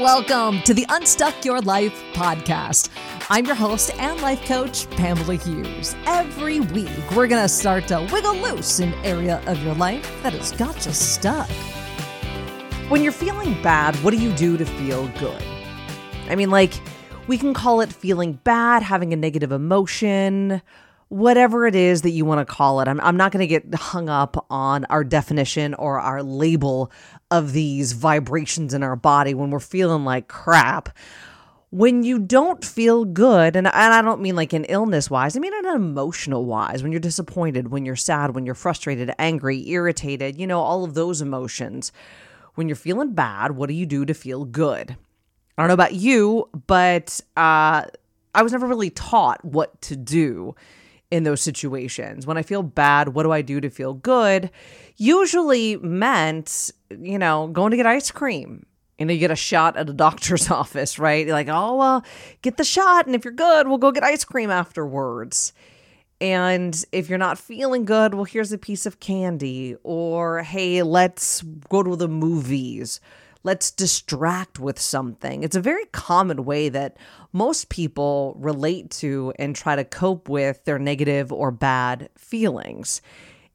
Welcome to the Unstuck Your Life podcast. I'm your host and life coach, Pamela Hughes. Every week, we're going to start to wiggle loose an area of your life that has got you stuck. When you're feeling bad, what do you do to feel good? I mean, like, we can call it feeling bad, having a negative emotion, whatever it is that you want to call it. I'm, I'm not going to get hung up on our definition or our label of these vibrations in our body when we're feeling like crap. When you don't feel good, and, and I don't mean like an illness wise, I mean an emotional wise, when you're disappointed, when you're sad, when you're frustrated, angry, irritated, you know, all of those emotions. When you're feeling bad, what do you do to feel good? I don't know about you, but uh, I was never really taught what to do in those situations. When I feel bad, what do I do to feel good? Usually meant, you know, going to get ice cream. You know, you get a shot at a doctor's office, right? You're like, oh, well, get the shot. And if you're good, we'll go get ice cream afterwards. And if you're not feeling good, well, here's a piece of candy. Or, hey, let's go to the movies let's distract with something. It's a very common way that most people relate to and try to cope with their negative or bad feelings.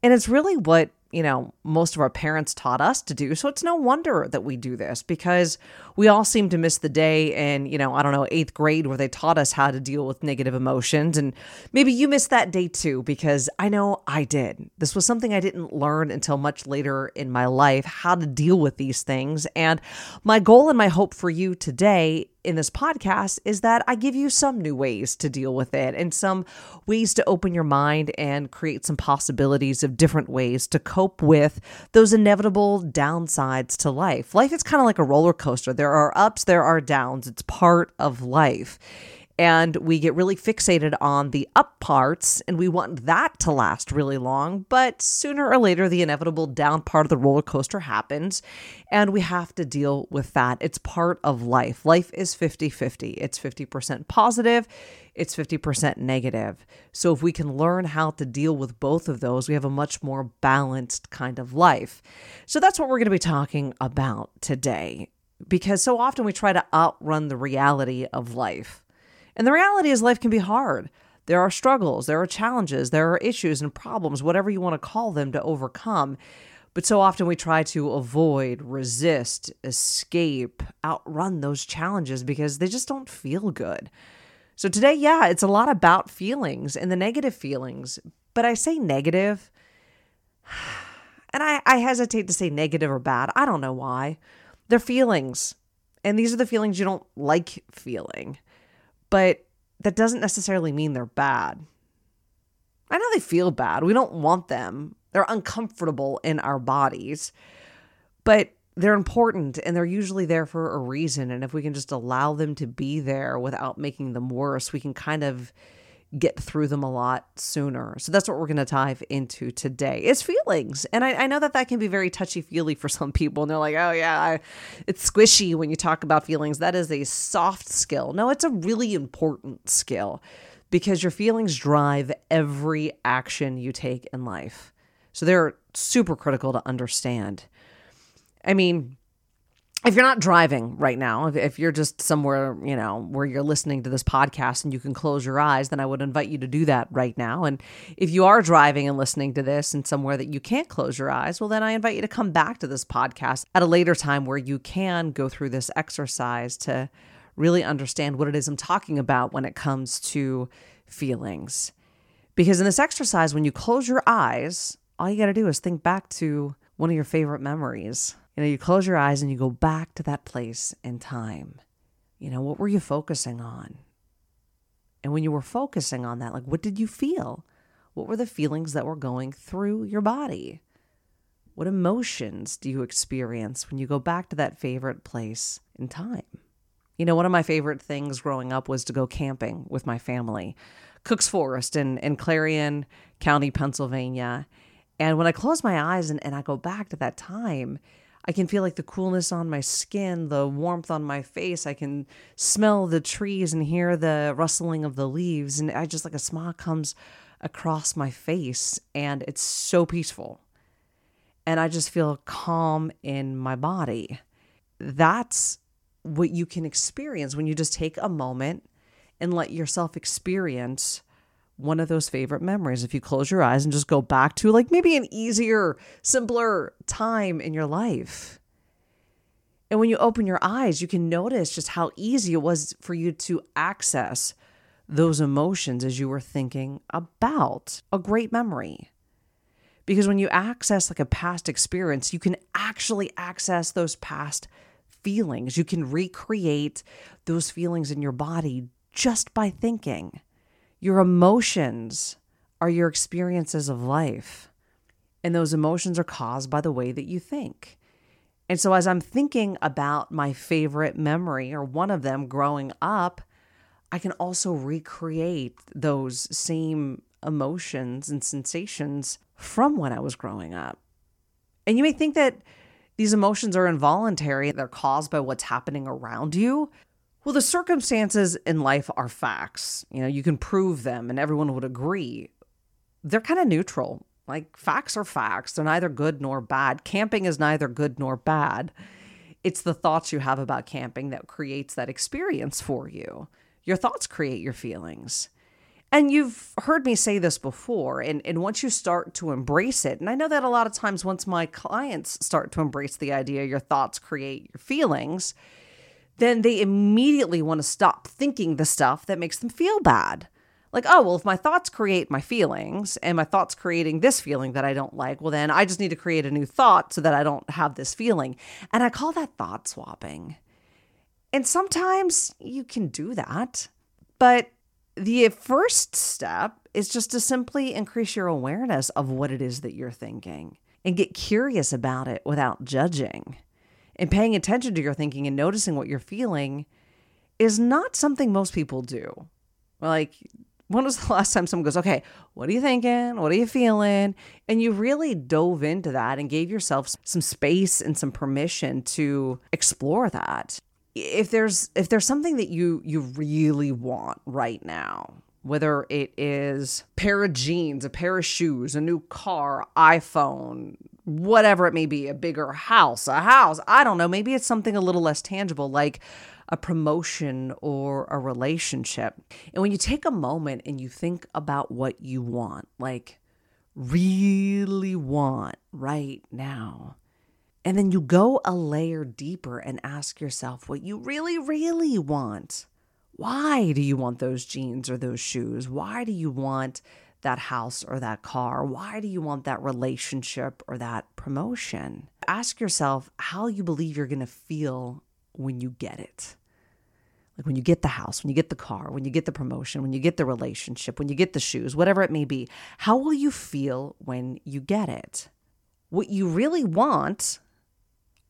And it's really what you know, most of our parents taught us to do. So it's no wonder that we do this because we all seem to miss the day in, you know, I don't know, eighth grade where they taught us how to deal with negative emotions. And maybe you missed that day too, because I know I did. This was something I didn't learn until much later in my life how to deal with these things. And my goal and my hope for you today in this podcast is that I give you some new ways to deal with it and some ways to open your mind and create some possibilities of different ways to cope with those inevitable downsides to life. Life is kind of like a roller coaster. There are ups, there are downs. It's part of life and we get really fixated on the up parts and we want that to last really long but sooner or later the inevitable down part of the roller coaster happens and we have to deal with that. It's part of life. Life is 50-50 it's 50% positive it's 50% negative. So if we can learn how to deal with both of those we have a much more balanced kind of life. So that's what we're going to be talking about today because so often we try to outrun the reality of life and the reality is, life can be hard. There are struggles, there are challenges, there are issues and problems, whatever you want to call them, to overcome. But so often we try to avoid, resist, escape, outrun those challenges because they just don't feel good. So today, yeah, it's a lot about feelings and the negative feelings. But I say negative, and I, I hesitate to say negative or bad. I don't know why. They're feelings. And these are the feelings you don't like feeling but that doesn't necessarily mean they're bad. I know they feel bad. We don't want them. They're uncomfortable in our bodies, but they're important and they're usually there for a reason. And if we can just allow them to be there without making them worse, we can kind of get through them a lot sooner. So that's what we're going to dive into today. It's feelings. And I, I know that that can be very touchy feely for some people. And they're like, oh, yeah, I, it's squishy when you talk about feelings. That is a soft skill. No, it's a really important skill because your feelings drive every action you take in life. So they're super critical to understand. I mean, if you're not driving right now, if, if, you're just somewhere, you know, where you're listening to this podcast and you can close your eyes, then I would invite you to do that right now. And if you are driving and listening to this and somewhere that you can't close your eyes, well, then I invite you to come back to this podcast at a later time where you can go through this exercise to really understand what it is I'm talking about when it comes to feelings. Because in this exercise, when you close your eyes, all you got to do is think back to one of your favorite memories you know, you close your eyes and you go back to that place in time. You know, what were you focusing on? And when you were focusing on that, like, what did you feel? What were the feelings that were going through your body? What emotions do you experience when you go back to that favorite place in time? You know, one of my favorite things growing up was to go camping with my family. Cook's Forest in, in Clarion County, Pennsylvania. And when I close my eyes and, and I go back to that time, I can feel like the coolness on my skin, the warmth on my face. I can smell the trees and hear the rustling of the leaves. And I just like a smile comes across my face and it's so peaceful. And I just feel calm in my body. That's what you can experience when you just take a moment and let yourself experience one of those favorite memories. If you close your eyes and just go back to like maybe an easier, simpler time in your life. And when you open your eyes, you can notice just how easy it was for you to access those emotions as you were thinking about a great memory. Because when you access like a past experience, you can actually access those past feelings. You can recreate those feelings in your body just by thinking. Your emotions are your experiences of life, and those emotions are caused by the way that you think. And so, as I'm thinking about my favorite memory or one of them growing up, I can also recreate those same emotions and sensations from when I was growing up. And you may think that these emotions are involuntary, they're caused by what's happening around you. Well, the circumstances in life are facts. You know, you can prove them and everyone would agree. They're kind of neutral. Like facts are facts. They're neither good nor bad. Camping is neither good nor bad. It's the thoughts you have about camping that creates that experience for you. Your thoughts create your feelings. And you've heard me say this before, and, and once you start to embrace it, and I know that a lot of times once my clients start to embrace the idea your thoughts create your feelings, then they immediately want to stop thinking the stuff that makes them feel bad. Like, oh, well, if my thoughts create my feelings and my thoughts creating this feeling that I don't like, well, then I just need to create a new thought so that I don't have this feeling. And I call that thought swapping. And sometimes you can do that. But the first step is just to simply increase your awareness of what it is that you're thinking and get curious about it without judging and paying attention to your thinking and noticing what you're feeling is not something most people do. Like, when was the last time someone goes, okay, what are you thinking? What are you feeling? And you really dove into that and gave yourself some space and some permission to explore that. If there's if there's something that you you really want right now, whether it is pair of jeans, a pair of shoes, a new car, iPhone, whatever it may be, a bigger house, a house. I don't know. Maybe it's something a little less tangible, like a promotion or a relationship. And when you take a moment and you think about what you want, like really want right now, and then you go a layer deeper and ask yourself what you really, really want. Why do you want those jeans or those shoes? Why do you want that house or that car? Why do you want that relationship or that promotion? Ask yourself how you believe you're going to feel when you get it. Like when you get the house, when you get the car, when you get the promotion, when you get the relationship, when you get the shoes, whatever it may be, how will you feel when you get it? What you really want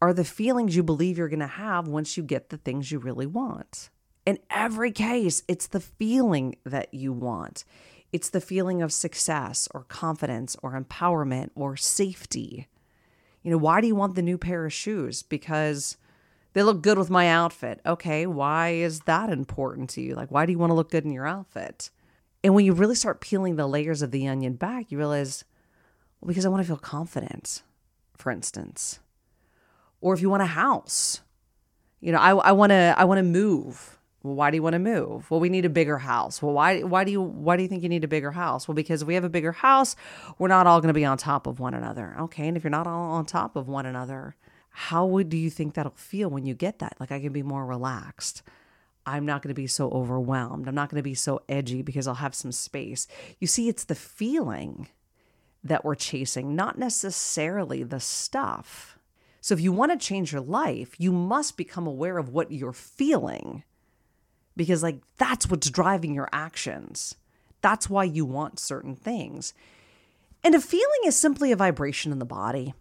are the feelings you believe you're going to have once you get the things you really want. In every case, it's the feeling that you want. It's the feeling of success or confidence or empowerment or safety. You know, why do you want the new pair of shoes? Because they look good with my outfit. Okay, why is that important to you? Like, why do you want to look good in your outfit? And when you really start peeling the layers of the onion back, you realize, well, because I want to feel confident, for instance. Or if you want a house, you know, I, I want to I want to move well, why do you want to move? Well, we need a bigger house. Well, why why do you why do you think you need a bigger house? Well, because if we have a bigger house, we're not all going to be on top of one another. Okay, and if you're not all on top of one another, how would do you think that'll feel when you get that? Like I can be more relaxed. I'm not going to be so overwhelmed. I'm not going to be so edgy because I'll have some space. You see, it's the feeling that we're chasing, not necessarily the stuff. So if you want to change your life, you must become aware of what you're feeling because like that's what's driving your actions. That's why you want certain things. And a feeling is simply a vibration in the body.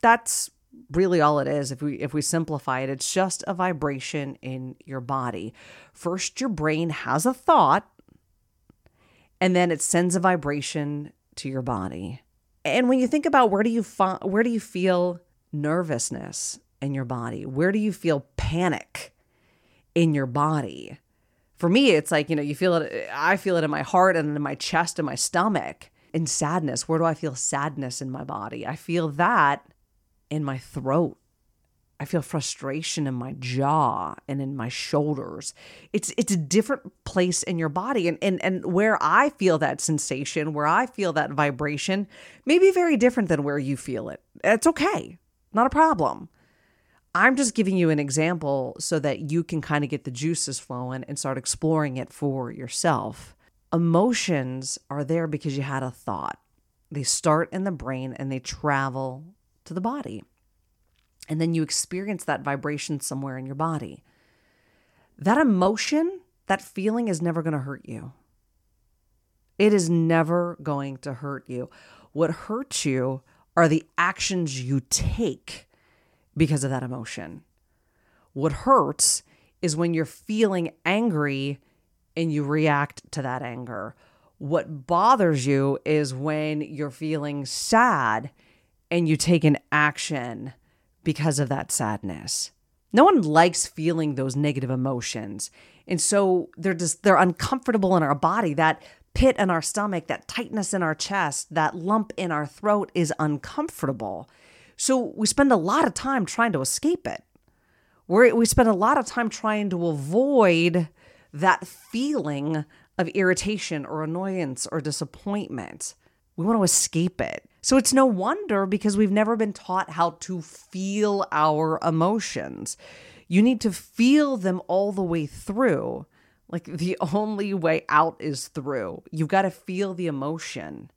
That's really all it is if we if we simplify it it's just a vibration in your body first your brain has a thought and then it sends a vibration to your body and when you think about where do you find where do you feel nervousness in your body where do you feel panic in your body for me, it's like, you know, you feel it, I feel it in my heart and in my chest and my stomach. In sadness, where do I feel sadness in my body? I feel that in my throat. I feel frustration in my jaw and in my shoulders. It's it's a different place in your body. And and and where I feel that sensation, where I feel that vibration, may be very different than where you feel it. It's okay. Not a problem. I'm just giving you an example so that you can kind of get the juices flowing and start exploring it for yourself. Emotions are there because you had a thought. They start in the brain and they travel to the body and then you experience that vibration somewhere in your body. That emotion, that feeling is never going to hurt you. It is never going to hurt you. What hurts you are the actions you take because of that emotion. What hurts is when you're feeling angry and you react to that anger. What bothers you is when you're feeling sad and you take an action because of that sadness. No one likes feeling those negative emotions. And so they're just they're uncomfortable in our body. That pit in our stomach, that tightness in our chest, that lump in our throat is uncomfortable. So we spend a lot of time trying to escape it. we we spend a lot of time trying to avoid that feeling of irritation or annoyance or disappointment. We want to escape it. So it's no wonder because we've never been taught how to feel our emotions. You need to feel them all the way through. Like the only way out is through. You've got to feel the emotion.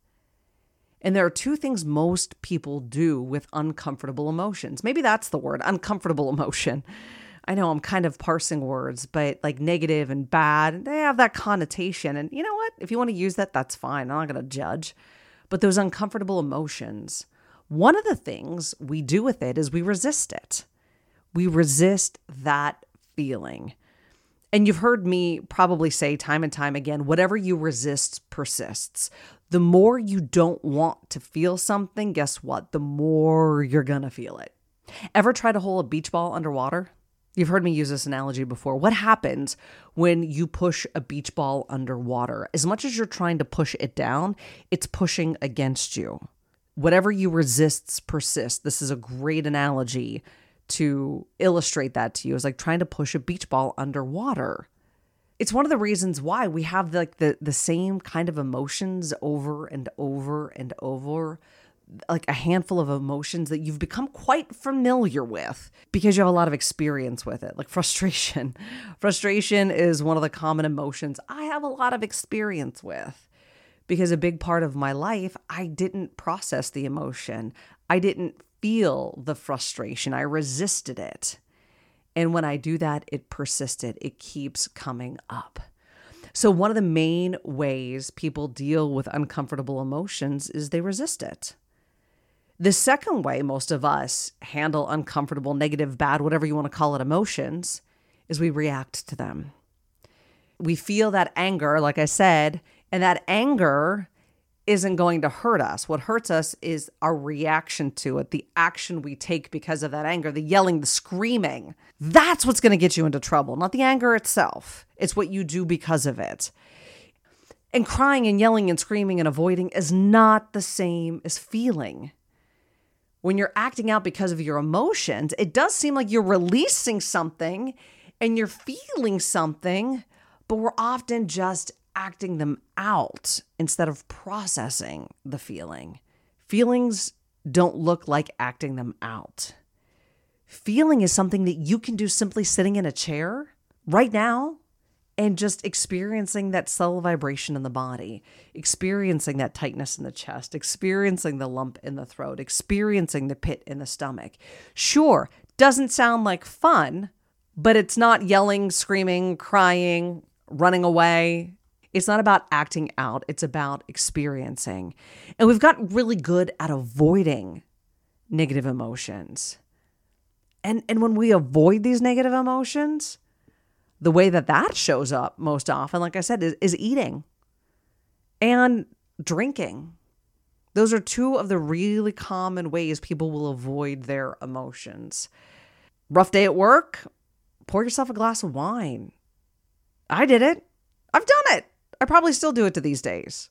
And there are two things most people do with uncomfortable emotions. Maybe that's the word uncomfortable emotion. I know I'm kind of parsing words, but like negative and bad, they have that connotation. And you know what? If you want to use that, that's fine. I'm not going to judge. But those uncomfortable emotions, one of the things we do with it is we resist it. We resist that feeling. And you've heard me probably say time and time again whatever you resist persists. The more you don't want to feel something, guess what? The more you're going to feel it. Ever try to hold a beach ball underwater? You've heard me use this analogy before. What happens when you push a beach ball underwater? As much as you're trying to push it down, it's pushing against you. Whatever you resists persists. This is a great analogy to illustrate that to you. It's like trying to push a beach ball underwater. It's one of the reasons why we have like the the same kind of emotions over and over and over like a handful of emotions that you've become quite familiar with because you have a lot of experience with it, like frustration. frustration is one of the common emotions I have a lot of experience with because a big part of my life, I didn't process the emotion. I didn't feel the frustration. I resisted it. And when I do that, it persisted, it keeps coming up. So, one of the main ways people deal with uncomfortable emotions is they resist it. The second way most of us handle uncomfortable, negative, bad, whatever you want to call it, emotions is we react to them. We feel that anger, like I said, and that anger isn't going to hurt us. What hurts us is our reaction to it, the action we take because of that anger, the yelling, the screaming. That's what's going to get you into trouble, not the anger itself. It's what you do because of it. And crying and yelling and screaming and avoiding is not the same as feeling when you're acting out because of your emotions, it does seem like you're releasing something and you're feeling something, but we're often just acting them out instead of processing the feeling. Feelings don't look like acting them out. Feeling is something that you can do simply sitting in a chair right now and just experiencing that subtle vibration in the body, experiencing that tightness in the chest, experiencing the lump in the throat, experiencing the pit in the stomach. Sure, doesn't sound like fun, but it's not yelling, screaming, crying, running away. It's not about acting out, it's about experiencing. And we've gotten really good at avoiding negative emotions. And, and when we avoid these negative emotions, the way that that shows up most often, like I said, is, is eating and drinking. Those are two of the really common ways people will avoid their emotions. Rough day at work, pour yourself a glass of wine. I did it. I've done it. I probably still do it to these days.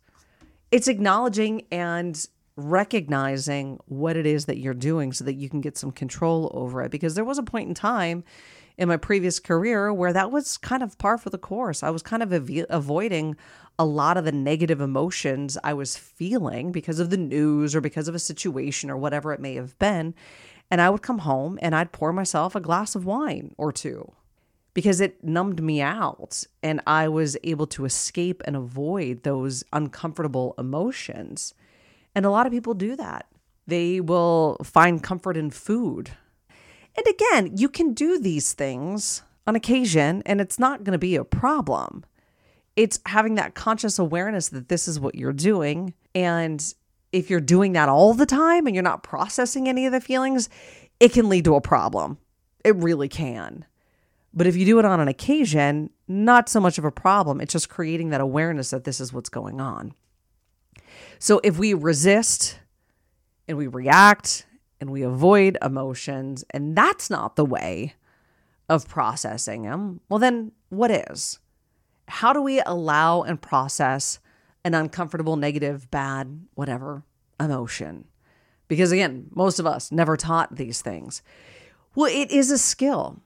It's acknowledging and recognizing what it is that you're doing so that you can get some control over it. Because there was a point in time in my previous career where that was kind of par for the course. I was kind of av- avoiding a lot of the negative emotions I was feeling because of the news or because of a situation or whatever it may have been. And I would come home and I'd pour myself a glass of wine or two because it numbed me out and I was able to escape and avoid those uncomfortable emotions. And a lot of people do that. They will find comfort in food. And again, you can do these things on occasion and it's not going to be a problem. It's having that conscious awareness that this is what you're doing. And if you're doing that all the time and you're not processing any of the feelings, it can lead to a problem. It really can. But if you do it on an occasion, not so much of a problem. It's just creating that awareness that this is what's going on. So if we resist and we react and we avoid emotions, and that's not the way of processing them, well, then what is? How do we allow and process an uncomfortable, negative, bad, whatever emotion? Because again, most of us never taught these things. Well, it is a skill.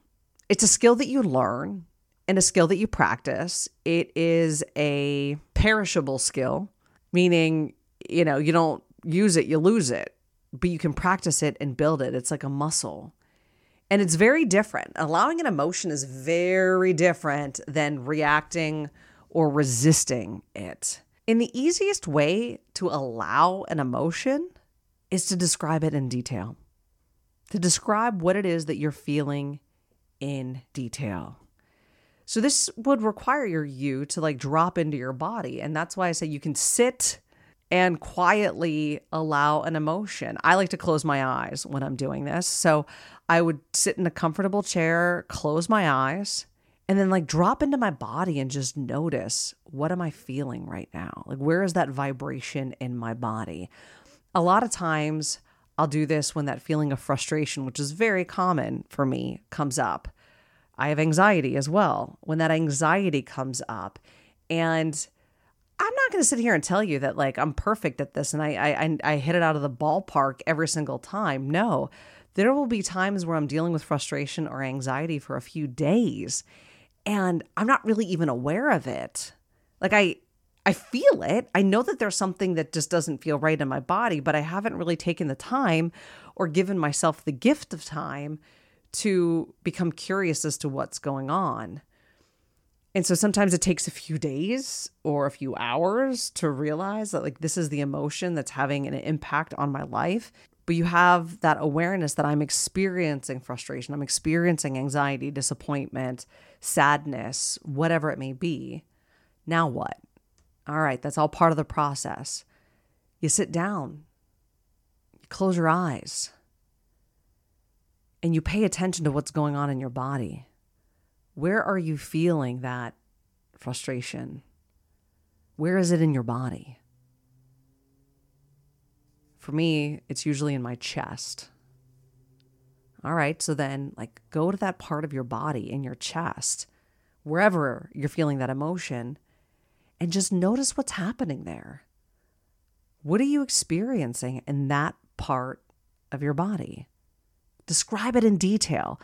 It's a skill that you learn and a skill that you practice. It is a perishable skill, meaning, you know, you don't use it, you lose it, but you can practice it and build it. It's like a muscle. And it's very different. Allowing an emotion is very different than reacting or resisting it. And the easiest way to allow an emotion is to describe it in detail, to describe what it is that you're feeling in detail. So this would require you to like drop into your body. And that's why I say you can sit and quietly allow an emotion. I like to close my eyes when I'm doing this. So I would sit in a comfortable chair, close my eyes, and then like drop into my body and just notice what am I feeling right now? Like where is that vibration in my body? A lot of times I'll do this when that feeling of frustration, which is very common for me, comes up. I have anxiety as well. When that anxiety comes up and I'm not going to sit here and tell you that like I'm perfect at this and I, I I hit it out of the ballpark every single time. No, there will be times where I'm dealing with frustration or anxiety for a few days, and I'm not really even aware of it. Like I I feel it. I know that there's something that just doesn't feel right in my body, but I haven't really taken the time or given myself the gift of time to become curious as to what's going on. And so sometimes it takes a few days or a few hours to realize that, like, this is the emotion that's having an impact on my life. But you have that awareness that I'm experiencing frustration, I'm experiencing anxiety, disappointment, sadness, whatever it may be. Now what? All right, that's all part of the process. You sit down, you close your eyes, and you pay attention to what's going on in your body. Where are you feeling that frustration? Where is it in your body? For me, it's usually in my chest. All right, so then, like, go to that part of your body in your chest, wherever you're feeling that emotion, and just notice what's happening there. What are you experiencing in that part of your body? Describe it in detail.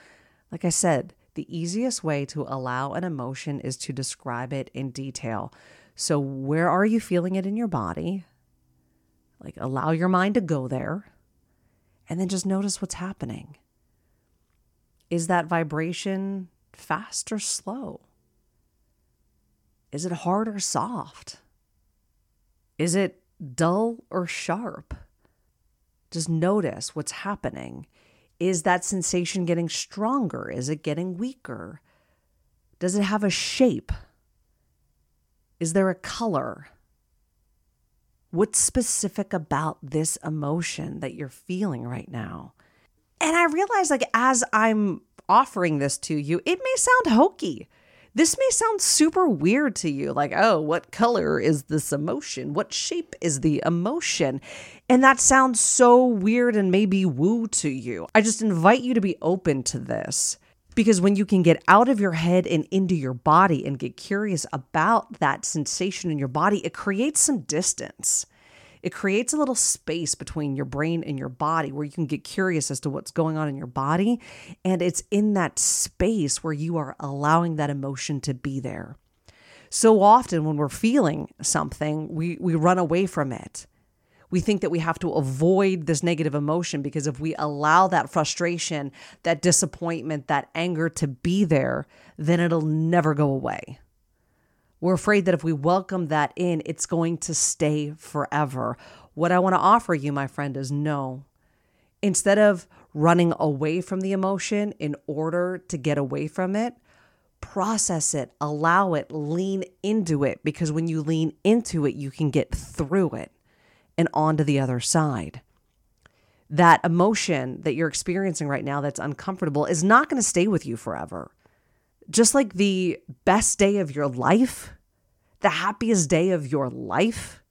Like I said, the easiest way to allow an emotion is to describe it in detail. So, where are you feeling it in your body? Like, allow your mind to go there and then just notice what's happening. Is that vibration fast or slow? Is it hard or soft? Is it dull or sharp? Just notice what's happening is that sensation getting stronger? Is it getting weaker? Does it have a shape? Is there a color? What's specific about this emotion that you're feeling right now? And I realize, like, as I'm offering this to you, it may sound hokey. This may sound super weird to you, like, oh, what color is this emotion? What shape is the emotion? And that sounds so weird and maybe woo to you. I just invite you to be open to this because when you can get out of your head and into your body and get curious about that sensation in your body, it creates some distance. It creates a little space between your brain and your body where you can get curious as to what's going on in your body. And it's in that space where you are allowing that emotion to be there. So often when we're feeling something, we, we run away from it. We think that we have to avoid this negative emotion because if we allow that frustration, that disappointment, that anger to be there, then it'll never go away. We're afraid that if we welcome that in, it's going to stay forever. What I want to offer you, my friend, is no. Instead of running away from the emotion in order to get away from it, process it, allow it, lean into it, because when you lean into it, you can get through it and onto the other side. That emotion that you're experiencing right now that's uncomfortable is not going to stay with you forever just like the best day of your life, the happiest day of your life,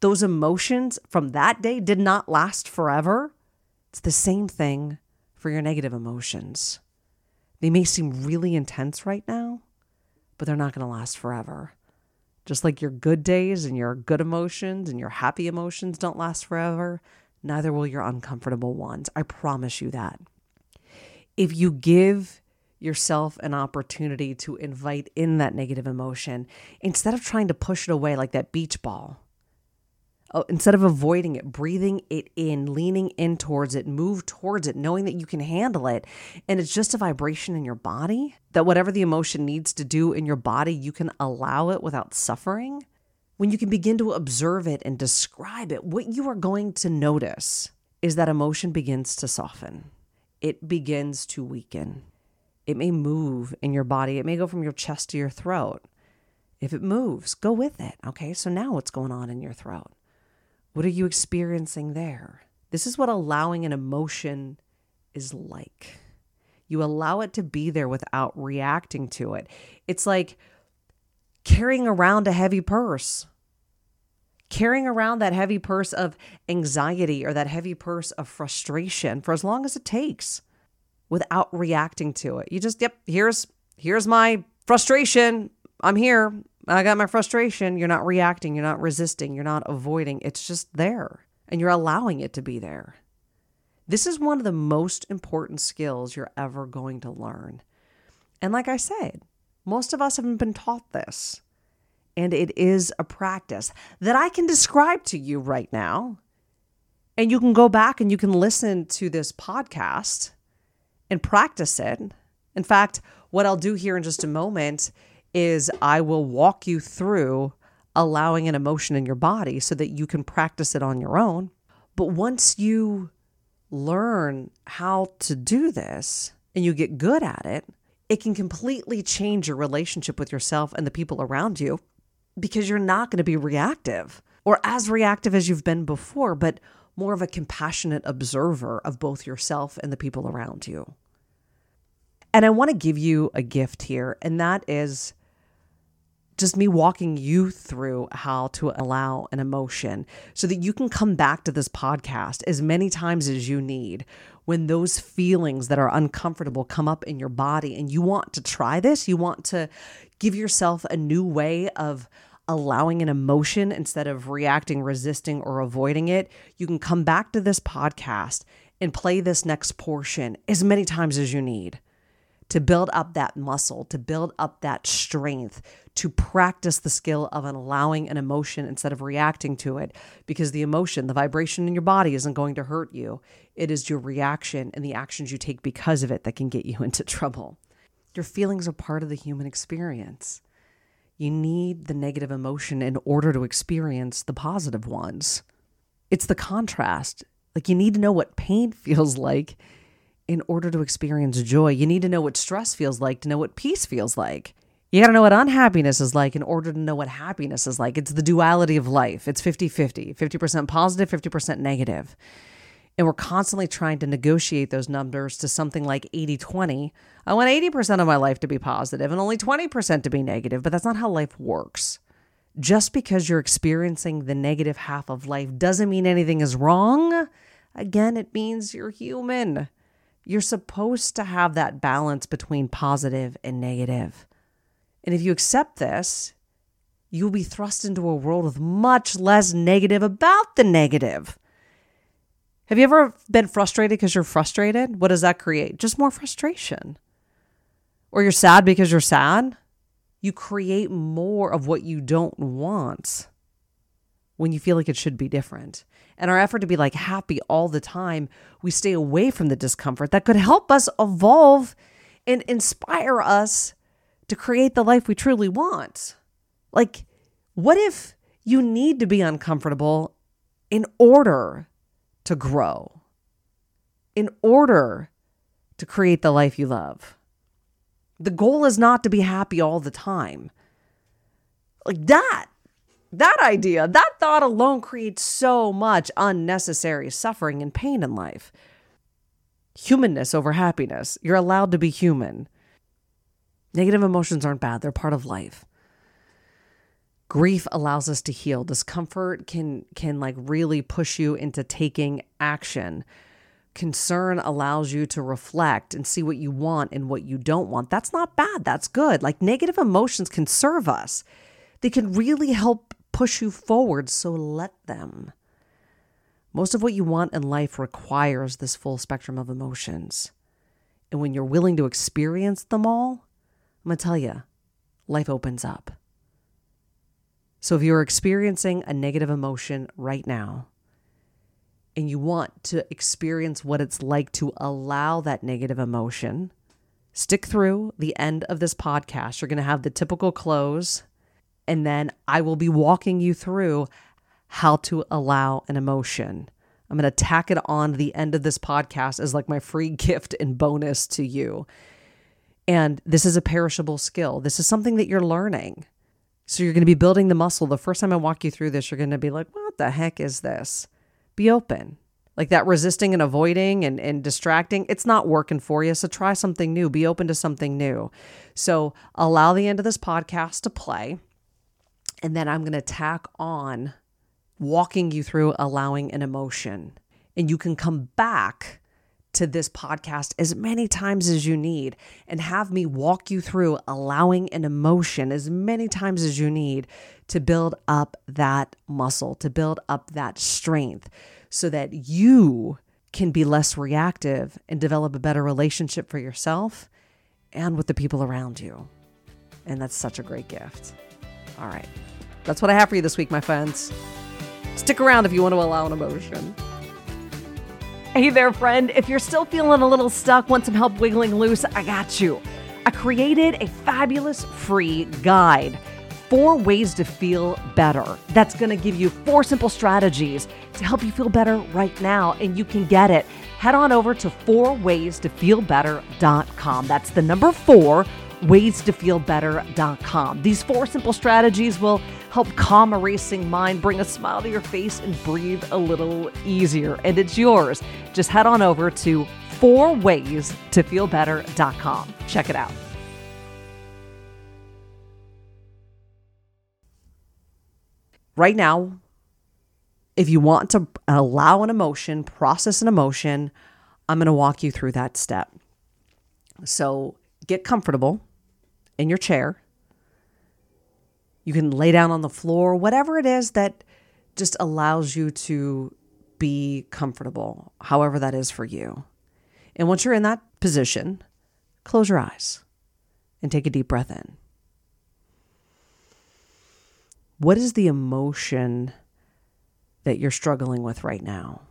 those emotions from that day did not last forever. It's the same thing for your negative emotions. They may seem really intense right now, but they're not going to last forever. Just like your good days and your good emotions and your happy emotions don't last forever, neither will your uncomfortable ones. I promise you that. If you give yourself an opportunity to invite in that negative emotion instead of trying to push it away like that beach ball. Oh, instead of avoiding it, breathing it in, leaning in towards it, move towards it, knowing that you can handle it. And it's just a vibration in your body that whatever the emotion needs to do in your body, you can allow it without suffering. When you can begin to observe it and describe it, what you are going to notice is that emotion begins to soften, it begins to weaken it may move in your body. It may go from your chest to your throat. If it moves, go with it. Okay, so now what's going on in your throat? What are you experiencing there? This is what allowing an emotion is like. You allow it to be there without reacting to it. It's like carrying around a heavy purse. Carrying around that heavy purse of anxiety or that heavy purse of frustration for as long as it takes without reacting to it. You just, yep, here's here's my frustration. I'm here. I got my frustration. You're not reacting, you're not resisting, you're not avoiding. It's just there and you're allowing it to be there. This is one of the most important skills you're ever going to learn. And like I said, most of us haven't been taught this. And it is a practice that I can describe to you right now. And you can go back and you can listen to this podcast and practice it. In fact, what I'll do here in just a moment is I will walk you through allowing an emotion in your body so that you can practice it on your own. But once you learn how to do this and you get good at it, it can completely change your relationship with yourself and the people around you because you're not going to be reactive or as reactive as you've been before, but more of a compassionate observer of both yourself and the people around you. And I want to give you a gift here, and that is just me walking you through how to allow an emotion so that you can come back to this podcast as many times as you need when those feelings that are uncomfortable come up in your body and you want to try this, you want to give yourself a new way of allowing an emotion instead of reacting, resisting, or avoiding it, you can come back to this podcast and play this next portion as many times as you need to build up that muscle, to build up that strength, to practice the skill of allowing an emotion instead of reacting to it. Because the emotion, the vibration in your body isn't going to hurt you. It is your reaction and the actions you take because of it that can get you into trouble. Your feelings are part of the human experience. You need the negative emotion in order to experience the positive ones. It's the contrast. Like you need to know what pain feels like in order to experience joy. You need to know what stress feels like to know what peace feels like. You got to know what unhappiness is like in order to know what happiness is like. It's the duality of life. It's 50 50, 50% positive, 50% negative. And we're constantly trying to negotiate those numbers to something like 80 20. I want 80% of my life to be positive and only 20% to be negative, but that's not how life works. Just because you're experiencing the negative half of life doesn't mean anything is wrong. Again, it means you're human. You're supposed to have that balance between positive and negative. And if you accept this, you'll be thrust into a world with much less negative about the negative. Have you ever been frustrated because you're frustrated? What does that create? Just more frustration. Or you're sad because you're sad? You create more of what you don't want when you feel like it should be different. And our effort to be like happy all the time, we stay away from the discomfort that could help us evolve and inspire us to create the life we truly want. Like, what if you need to be uncomfortable in order to grow, in order to create the life you love? The goal is not to be happy all the time. Like that, that idea, that thought alone creates so much unnecessary suffering and pain in life. Humanness over happiness. You're allowed to be human. Negative emotions aren't bad, they're part of life. Grief allows us to heal. Discomfort can can like really push you into taking action. Concern allows you to reflect and see what you want and what you don't want. That's not bad. That's good. Like negative emotions can serve us. They can really help push you forward, so let them. Most of what you want in life requires this full spectrum of emotions. And when you're willing to experience them all, I'm going to tell you, life opens up. So if you're experiencing a negative emotion right now, and you want to experience what it's like to allow that negative emotion, stick through the end of this podcast. You're going to have the typical close, and then I will be walking you through how to allow an emotion. I'm going to tack it on the end of this podcast as like my free gift and bonus to you. And this is a perishable skill. This is something that you're learning. So you're going to be building the muscle. The first time I walk you through this, you're going to be like, what the heck is this? Be open. Like that resisting and avoiding and, and distracting, it's not working for you. So try something new. Be open to something new. So allow the end of this podcast to play. And then I'm going to tack on walking you through allowing an emotion. And you can come back to this podcast as many times as you need and have me walk you through allowing an emotion as many times as you need to build up that muscle, to build up that strength so that you can be less reactive and develop a better relationship for yourself and with the people around you. And that's such a great gift. All right. That's what I have for you this week, my friends. Stick around if you want to allow an emotion. Hey there, friend. If you're still feeling a little stuck, want some help wiggling loose, I got you. I created a fabulous free guide four ways to feel better. That's going to give you four simple strategies to help you feel better right now, and you can get it. Head on over to fourwaystofeelbetter.com. That's the number four waystofeelbetter.com. These four simple strategies will help calm a racing mind, bring a smile to your face, and breathe a little easier. And it's yours. Just head on over to fourwaystofeelbetter.com. Check it out. Right now, if you want to allow an emotion, process an emotion, I'm going to walk you through that step. So get comfortable in your chair. You can lay down on the floor, whatever it is that just allows you to be comfortable, however that is for you. And once you're in that position, close your eyes and take a deep breath in. What is the emotion that you're struggling with right now?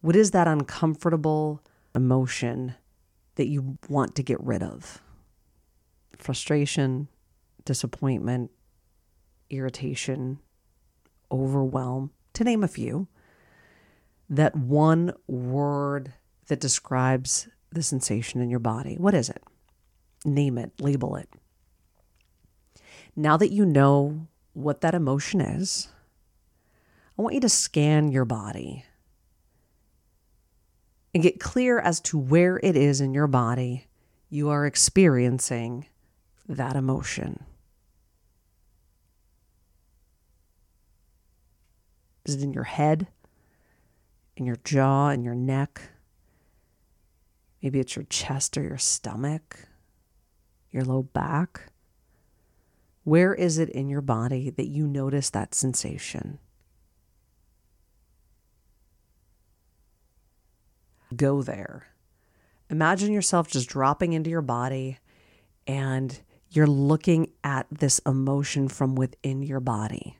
What is that uncomfortable emotion that you want to get rid of? frustration, disappointment, irritation, overwhelm, to name a few. That one word that describes the sensation in your body. What is it? Name it, label it. Now that you know what that emotion is, I want you to scan your body and get clear as to where it is in your body you are experiencing that emotion? Is it in your head, in your jaw, in your neck? Maybe it's your chest or your stomach, your low back. Where is it in your body that you notice that sensation? Go there. Imagine yourself just dropping into your body and you're looking at this emotion from within your body.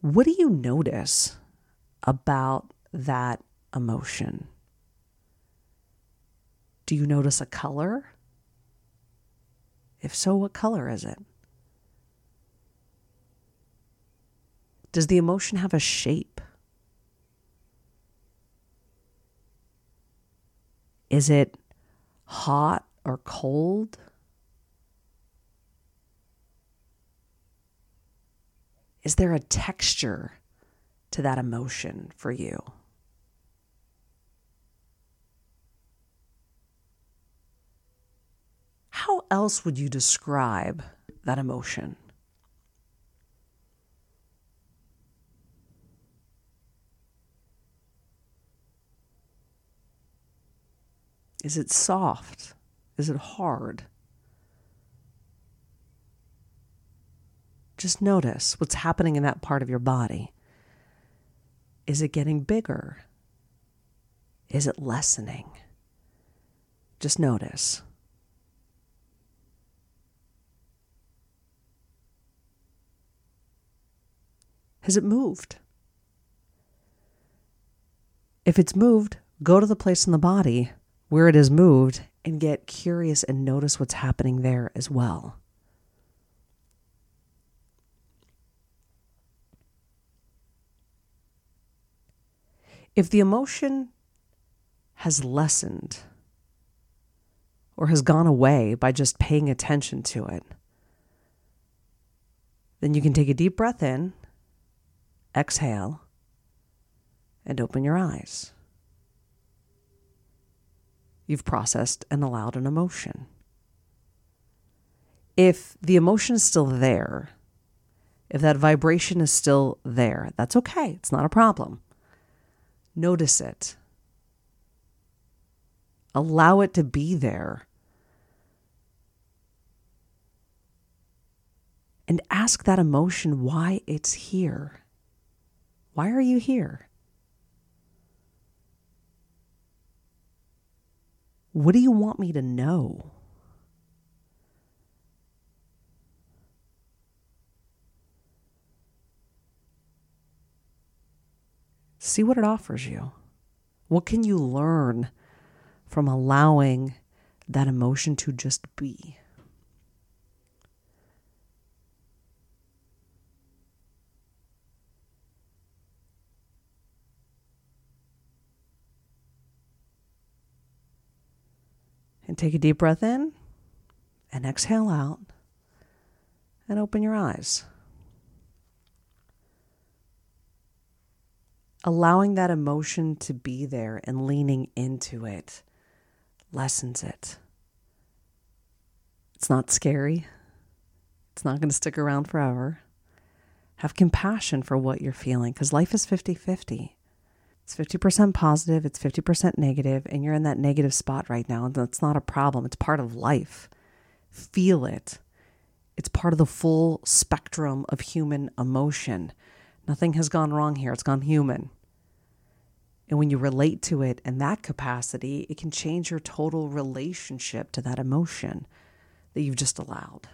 What do you notice about that emotion? Do you notice a color? If so, what color is it? Does the emotion have a shape? Is it hot or cold? Is there a texture to that emotion for you? How else would you describe that emotion? Is it soft? Is it hard? Just notice what's happening in that part of your body. Is it getting bigger? Is it lessening? Just notice. Has it moved? If it's moved, go to the place in the body where it has moved and get curious and notice what's happening there as well. If the emotion has lessened or has gone away by just paying attention to it, then you can take a deep breath in, exhale, and open your eyes. You've processed and allowed an emotion. If the emotion is still there, if that vibration is still there, that's okay. It's not a problem. Notice it. Allow it to be there. And ask that emotion why it's here. Why are you here? What do you want me to know? See what it offers you. What can you learn from allowing that emotion to just be? Take a deep breath in and exhale out and open your eyes. allowing that emotion to be there and leaning into it lessens it. It's not scary. It's not going to stick around forever. Have compassion for what you're feeling because life is 50 50. It's 50% positive, it's 50% negative, and you're in that negative spot right now. And that's not a problem. It's part of life. Feel it. It's part of the full spectrum of human emotion. Nothing has gone wrong here, it's gone human. And when you relate to it in that capacity, it can change your total relationship to that emotion that you've just allowed.